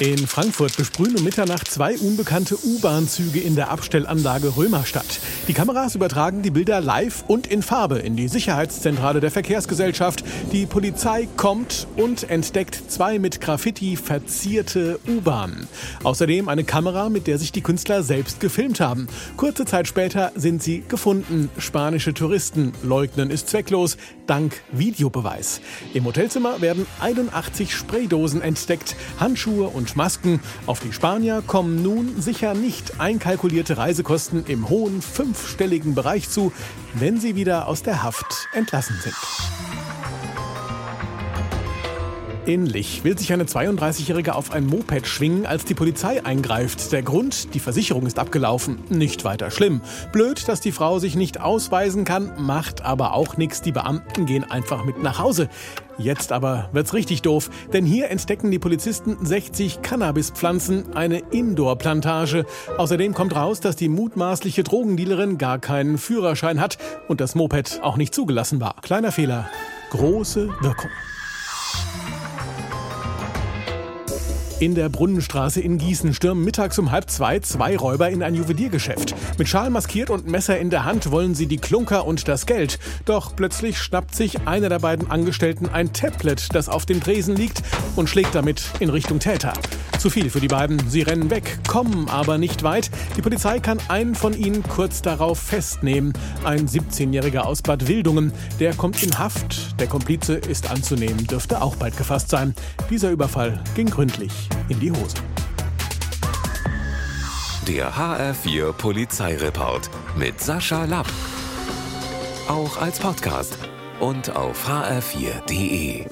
In Frankfurt besprühen um Mitternacht zwei unbekannte U-Bahn-Züge in der Abstellanlage Römerstadt. Die Kameras übertragen die Bilder live und in Farbe in die Sicherheitszentrale der Verkehrsgesellschaft. Die Polizei kommt und entdeckt zwei mit Graffiti verzierte U-Bahnen. Außerdem eine Kamera, mit der sich die Künstler selbst gefilmt haben. Kurze Zeit später sind sie gefunden. Spanische Touristen leugnen ist zwecklos, dank Videobeweis. Im Hotelzimmer werden 81 Spraydosen entdeckt, Handschuhe und Masken. Auf die Spanier kommen nun sicher nicht einkalkulierte Reisekosten im hohen fünfstelligen Bereich zu, wenn sie wieder aus der Haft entlassen sind. In Lich will sich eine 32-Jährige auf ein Moped schwingen, als die Polizei eingreift. Der Grund, die Versicherung ist abgelaufen. Nicht weiter schlimm. Blöd, dass die Frau sich nicht ausweisen kann, macht aber auch nichts. Die Beamten gehen einfach mit nach Hause. Jetzt aber wird's richtig doof, denn hier entdecken die Polizisten 60 Cannabispflanzen, eine Indoor-Plantage. Außerdem kommt raus, dass die mutmaßliche Drogendealerin gar keinen Führerschein hat und das Moped auch nicht zugelassen war. Kleiner Fehler, große Wirkung. In der Brunnenstraße in Gießen stürmen mittags um halb zwei zwei Räuber in ein Juweliergeschäft. Mit Schal maskiert und Messer in der Hand wollen sie die Klunker und das Geld. Doch plötzlich schnappt sich einer der beiden Angestellten ein Tablet, das auf dem Tresen liegt, und schlägt damit in Richtung Täter. Zu viel für die beiden. Sie rennen weg, kommen aber nicht weit. Die Polizei kann einen von ihnen kurz darauf festnehmen. Ein 17-Jähriger aus Bad Wildungen. Der kommt in Haft. Der Komplize ist anzunehmen, dürfte auch bald gefasst sein. Dieser Überfall ging gründlich in die Hose. Der HR4 Polizeireport mit Sascha Lapp. Auch als Podcast und auf hr4.de.